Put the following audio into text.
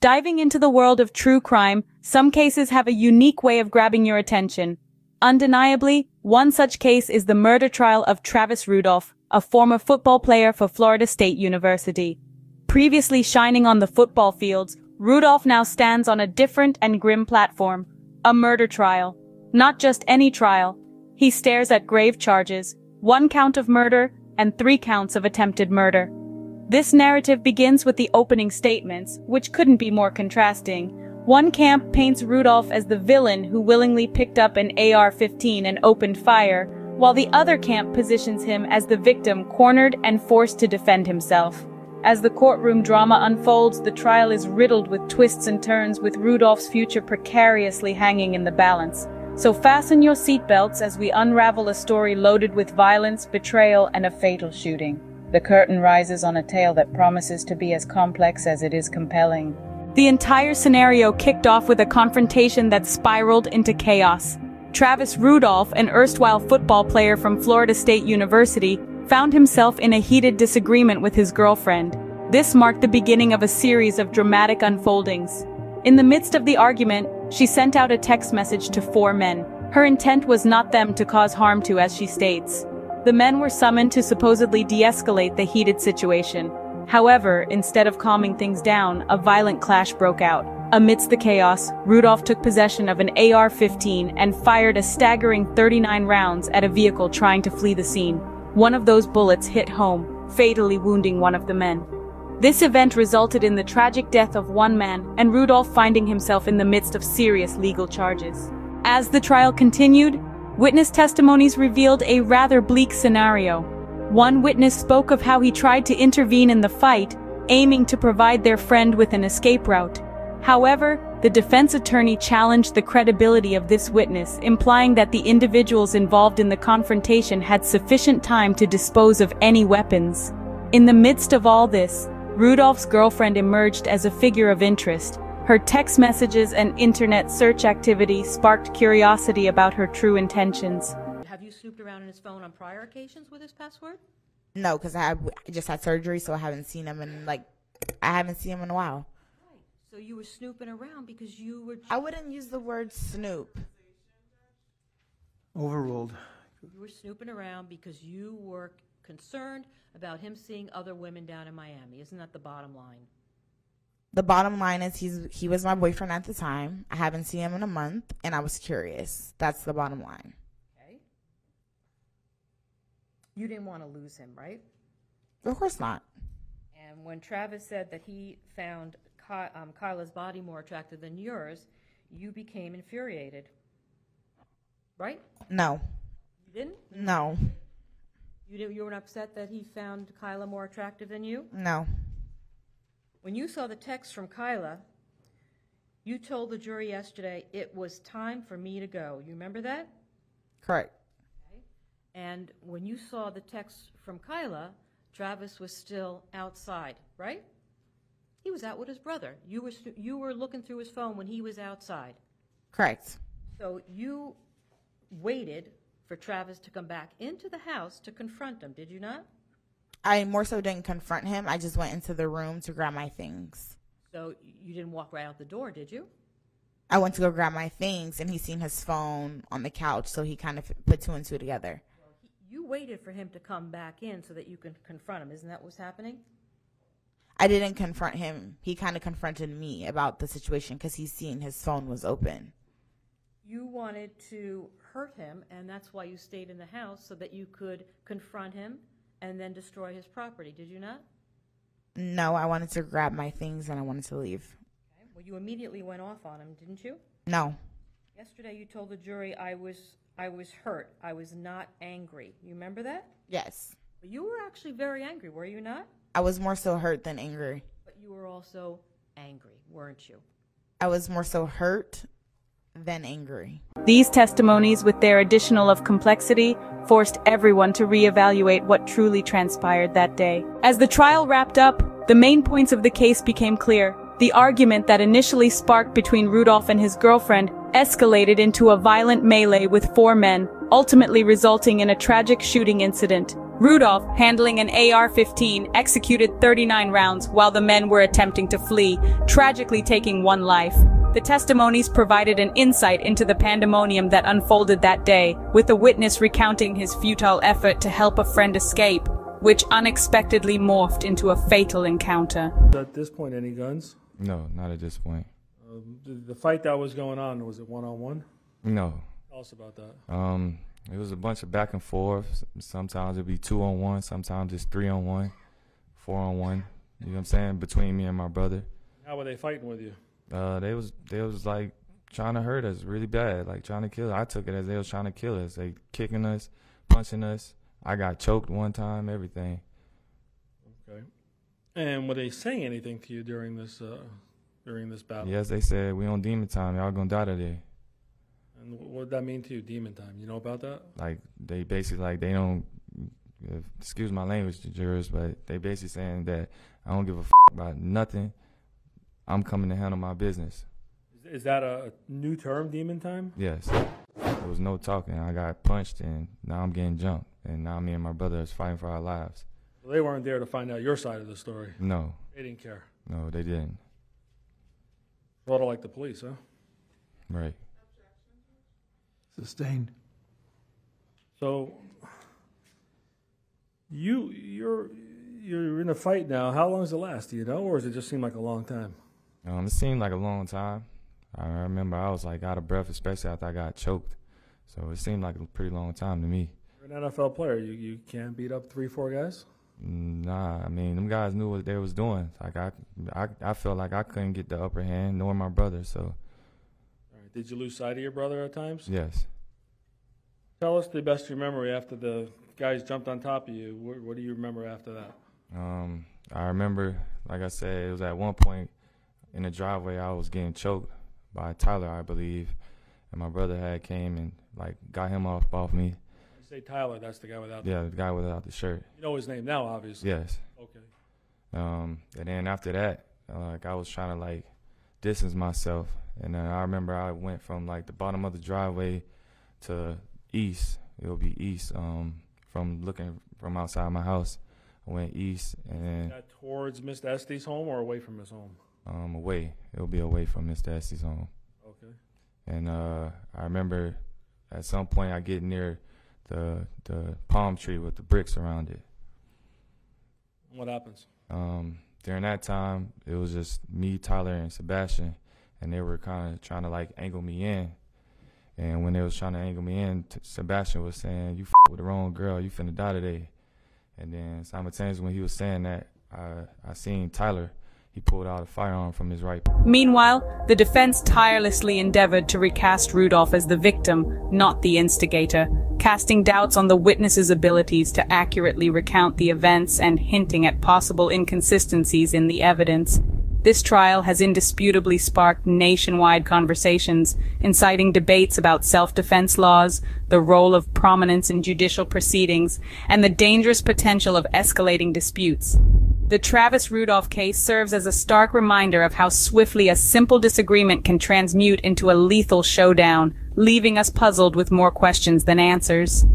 Diving into the world of true crime, some cases have a unique way of grabbing your attention. Undeniably, one such case is the murder trial of Travis Rudolph, a former football player for Florida State University. Previously shining on the football fields, Rudolph now stands on a different and grim platform, a murder trial. Not just any trial. He stares at grave charges, one count of murder and three counts of attempted murder. This narrative begins with the opening statements, which couldn't be more contrasting. One camp paints Rudolph as the villain who willingly picked up an AR-15 and opened fire, while the other camp positions him as the victim cornered and forced to defend himself. As the courtroom drama unfolds, the trial is riddled with twists and turns with Rudolph's future precariously hanging in the balance. So fasten your seatbelts as we unravel a story loaded with violence, betrayal, and a fatal shooting. The curtain rises on a tale that promises to be as complex as it is compelling. The entire scenario kicked off with a confrontation that spiraled into chaos. Travis Rudolph, an erstwhile football player from Florida State University, found himself in a heated disagreement with his girlfriend. This marked the beginning of a series of dramatic unfoldings. In the midst of the argument, she sent out a text message to four men. Her intent was not them to cause harm to, as she states. The men were summoned to supposedly de-escalate the heated situation. However, instead of calming things down, a violent clash broke out. Amidst the chaos, Rudolph took possession of an AR-15 and fired a staggering 39 rounds at a vehicle trying to flee the scene. One of those bullets hit home, fatally wounding one of the men. This event resulted in the tragic death of one man and Rudolph finding himself in the midst of serious legal charges. As the trial continued, Witness testimonies revealed a rather bleak scenario. One witness spoke of how he tried to intervene in the fight, aiming to provide their friend with an escape route. However, the defense attorney challenged the credibility of this witness, implying that the individuals involved in the confrontation had sufficient time to dispose of any weapons. In the midst of all this, Rudolph's girlfriend emerged as a figure of interest, her text messages and internet search activity sparked curiosity about her true intentions. Have you snooped around in his phone on prior occasions with his password? No, because I, have, I just had surgery, so I haven't seen him in like I haven't seen him in a while. Right. So you were snooping around because you were. I wouldn't use the word snoop. Overruled. You were snooping around because you were concerned about him seeing other women down in Miami. Isn't that the bottom line? The bottom line is he's he was my boyfriend at the time. I haven't seen him in a month, and I was curious. That's the bottom line. Okay. You didn't want to lose him, right? Of course not. And when Travis said that he found Ky- um, Kyla's body more attractive than yours, you became infuriated, right? No. You didn't? No. You didn't. You weren't upset that he found Kyla more attractive than you. No. When you saw the text from Kyla, you told the jury yesterday it was time for me to go. You remember that? Correct. Okay. And when you saw the text from Kyla, Travis was still outside, right? He was out with his brother. You were you were looking through his phone when he was outside. Correct. So you waited for Travis to come back into the house to confront him, did you not? I more so didn't confront him. I just went into the room to grab my things. So you didn't walk right out the door, did you? I went to go grab my things, and he seen his phone on the couch, so he kind of put two and two together. Well, you waited for him to come back in so that you could confront him. Isn't that what's happening? I didn't confront him. He kind of confronted me about the situation because he seen his phone was open. You wanted to hurt him, and that's why you stayed in the house so that you could confront him and then destroy his property, did you not? No, I wanted to grab my things and I wanted to leave. Okay. Well, you immediately went off on him, didn't you? No. Yesterday you told the jury I was I was hurt. I was not angry. You remember that? Yes. But you were actually very angry, were you not? I was more so hurt than angry. But you were also angry, weren't you? I was more so hurt than angry. These testimonies, with their additional of complexity, forced everyone to reevaluate what truly transpired that day. As the trial wrapped up, the main points of the case became clear. The argument that initially sparked between Rudolph and his girlfriend escalated into a violent melee with four men, ultimately resulting in a tragic shooting incident. Rudolph, handling an AR-15, executed 39 rounds while the men were attempting to flee, tragically taking one life. The testimonies provided an insight into the pandemonium that unfolded that day, with a witness recounting his futile effort to help a friend escape, which unexpectedly morphed into a fatal encounter. At this point, any guns? No, not at this point. Um, the, the fight that was going on, was it one on one? No. Tell us about that. Um, it was a bunch of back and forth. Sometimes it'd be two on one. Sometimes it's three on one, four on one. You know what I'm saying? Between me and my brother. How were they fighting with you? Uh, they was they was like trying to hurt us really bad, like trying to kill. Us. I took it as they was trying to kill us. They kicking us, punching us. I got choked one time. Everything. Okay. And were they saying anything to you during this uh, during this battle? Yes, they said we on demon time. Y'all gonna die today. And what did that mean to you, demon time? You know about that? Like they basically like they don't. Excuse my language, to jurors, but they basically saying that I don't give a f- about nothing. I'm coming to handle my business. Is, is that a new term, demon time? Yes. There was no talking. I got punched and now I'm getting jumped. And now me and my brother is fighting for our lives. Well, they weren't there to find out your side of the story. No. They didn't care. No, they didn't. Sort of like the police, huh? Right. Sustained. So you you're you're in a fight now. How long does it last? Do you know, or does it just seem like a long time? Um, it seemed like a long time. I remember I was like out of breath, especially after I got choked. So it seemed like a pretty long time to me. You're an NFL player. You you can't beat up three, four guys. Nah, I mean them guys knew what they was doing. Like I, I, I felt like I couldn't get the upper hand, nor my brother. So. All right. Did you lose sight of your brother at times? Yes. Tell us the best memory after the guys jumped on top of you. What, what do you remember after that? Um, I remember, like I said, it was at one point in the driveway I was getting choked by Tyler, I believe, and my brother had came and like got him off off me. You say Tyler. That's the guy without. Yeah, the guy without the shirt. You know his name now, obviously. Yes. Okay. Um, and then after that, uh, like I was trying to like distance myself, and then I remember I went from like the bottom of the driveway to east. It'll be east. Um, from looking from outside my house, I went east and then That towards Mr. Estes' home or away from his home? Um away. It'll be away from Mr. Estes' home. Okay. And uh, I remember at some point I get near the the palm tree with the bricks around it. What happens? Um, during that time, it was just me, Tyler, and Sebastian, and they were kind of trying to like angle me in. And when they was trying to angle me in, t- Sebastian was saying, "You f- with the wrong girl. You finna die today." And then simultaneously, when he was saying that, I I seen Tyler. He pulled out a firearm from his right. Meanwhile, the defense tirelessly endeavored to recast Rudolph as the victim, not the instigator, casting doubts on the witness's abilities to accurately recount the events and hinting at possible inconsistencies in the evidence. This trial has indisputably sparked nationwide conversations, inciting debates about self-defense laws, the role of prominence in judicial proceedings, and the dangerous potential of escalating disputes. The Travis Rudolph case serves as a stark reminder of how swiftly a simple disagreement can transmute into a lethal showdown, leaving us puzzled with more questions than answers.